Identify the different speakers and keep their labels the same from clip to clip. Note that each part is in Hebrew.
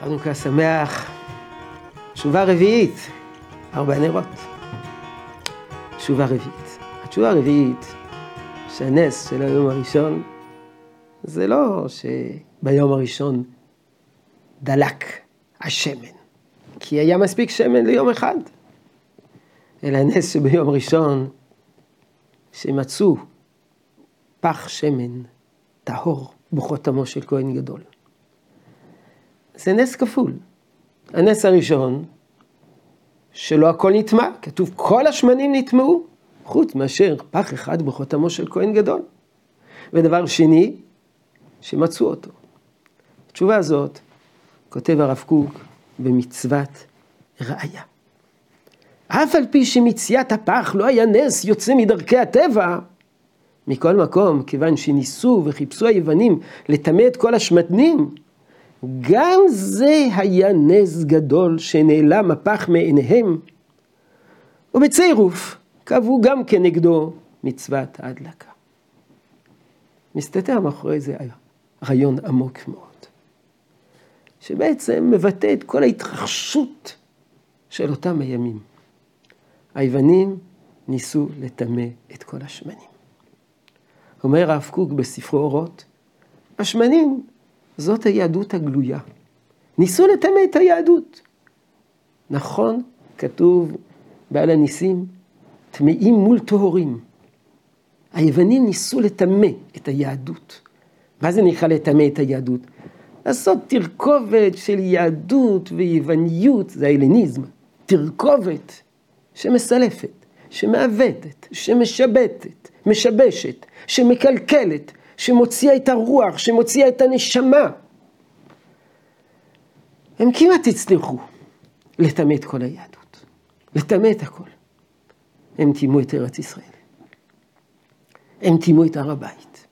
Speaker 1: חנוכה שמח, תשובה רביעית, ארבע נרות. תשובה רביעית. התשובה הרביעית, שהנס של היום הראשון, זה לא שביום הראשון דלק השמן, כי היה מספיק שמן ליום אחד, אלא הנס שביום ראשון, שמצאו פח שמן טהור בחותמו של כהן גדול. זה נס כפול. הנס הראשון, שלא הכל נטמע, כתוב כל השמנים נטמעו, חוץ מאשר פח אחד בחותמו של כהן גדול. ודבר שני, שמצאו אותו. התשובה הזאת, כותב הרב קוק במצוות ראיה. אף על פי שמציאת הפח לא היה נס יוצא מדרכי הטבע, מכל מקום, כיוון שניסו וחיפשו היוונים לטמא את כל השמנים, גם זה היה נס גדול שנעלם הפח מעיניהם, ובצירוף קבעו גם כנגדו מצוות ההדלקה. מסתתר מאחורי זה רעיון עמוק מאוד, שבעצם מבטא את כל ההתרחשות של אותם הימים. היוונים ניסו לטמא את כל השמנים. אומר הרב קוק בספרו אורות, השמנים זאת היהדות הגלויה. ניסו לטמא את היהדות. נכון, כתוב בעל הניסים, טמאים מול טהורים. היוונים ניסו לטמא את היהדות. מה זה נקרא לטמא את היהדות? לעשות תרכובת של יהדות ויווניות, זה ההלניזם, תרכובת שמסלפת, שמעוותת, שמשבטת, משבשת, שמקלקלת, שמוציאה את הרוח, שמוציאה את הנשמה. הם כמעט הצליחו לטמא את כל היהדות, לטמא את הכל. הם טימאו את ארץ ישראל. הם טימאו את הר הבית.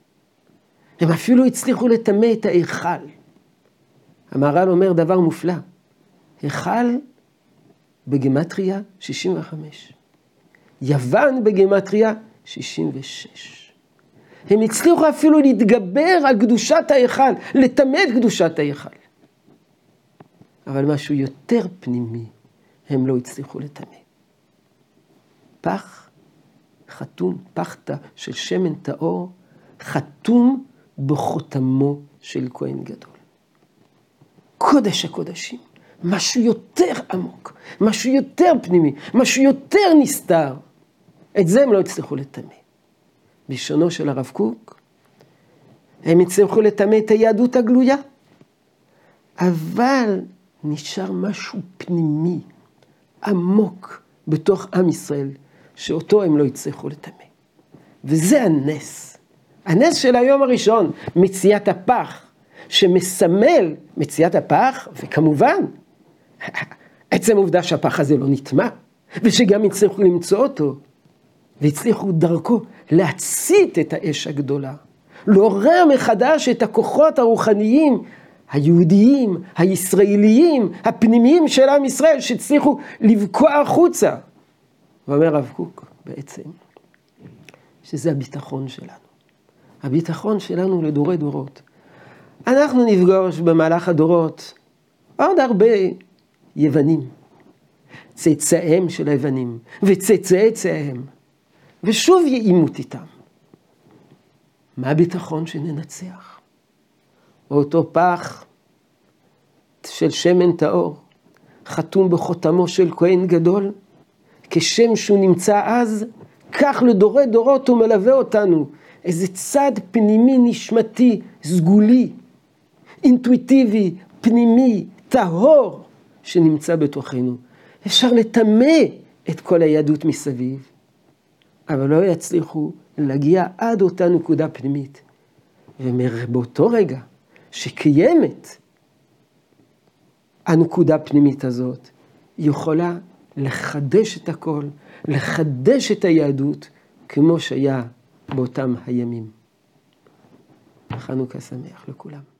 Speaker 1: הם אפילו הצליחו לטמא את ההיכל. המהר"ל אומר דבר מופלא, היכל בגמטריה 65, יוון בגמטריה 66. הם הצליחו אפילו להתגבר על קדושת ההיכל, לטמא את קדושת ההיכל. אבל משהו יותר פנימי הם לא הצליחו לטמא. פח חתום, פחתה של שמן טהור, חתום בחותמו של כהן גדול. קודש הקודשים, משהו יותר עמוק, משהו יותר פנימי, משהו יותר נסתר. את זה הם לא הצליחו לטמא. בלשונו של הרב קוק, הם הצליחו לטמא את היהדות הגלויה. אבל נשאר משהו פנימי, עמוק, בתוך עם ישראל, שאותו הם לא הצליחו לטמא. וזה הנס. הנס של היום הראשון, מציאת הפח, שמסמל מציאת הפח, וכמובן, עצם העובדה שהפח הזה לא נטמע, ושגם הצליחו למצוא אותו, והצליחו דרכו להצית את האש הגדולה, לעורר מחדש את הכוחות הרוחניים היהודיים, הישראליים, הפנימיים של עם ישראל, שהצליחו לבקוע החוצה. ואומר הרב קוק בעצם, שזה הביטחון שלנו. הביטחון שלנו לדורי דורות. אנחנו נפגוש במהלך הדורות עוד הרבה יוונים, צאצאיהם של היוונים, וצאצאי צאצאיהם. ושוב יהיה עימות איתם. מה הביטחון שננצח? אותו פח של שמן טהור, חתום בחותמו של כהן גדול, כשם שהוא נמצא אז, כך לדורי דורות הוא מלווה אותנו. איזה צד פנימי נשמתי, סגולי, אינטואיטיבי, פנימי, טהור, שנמצא בתוכנו. אפשר לטמא את כל היהדות מסביב. אבל לא יצליחו להגיע עד אותה נקודה פנימית. ובאותו רגע שקיימת הנקודה הפנימית הזאת, היא יכולה לחדש את הכל, לחדש את היהדות, כמו שהיה באותם הימים. חנוכה שמח לכולם.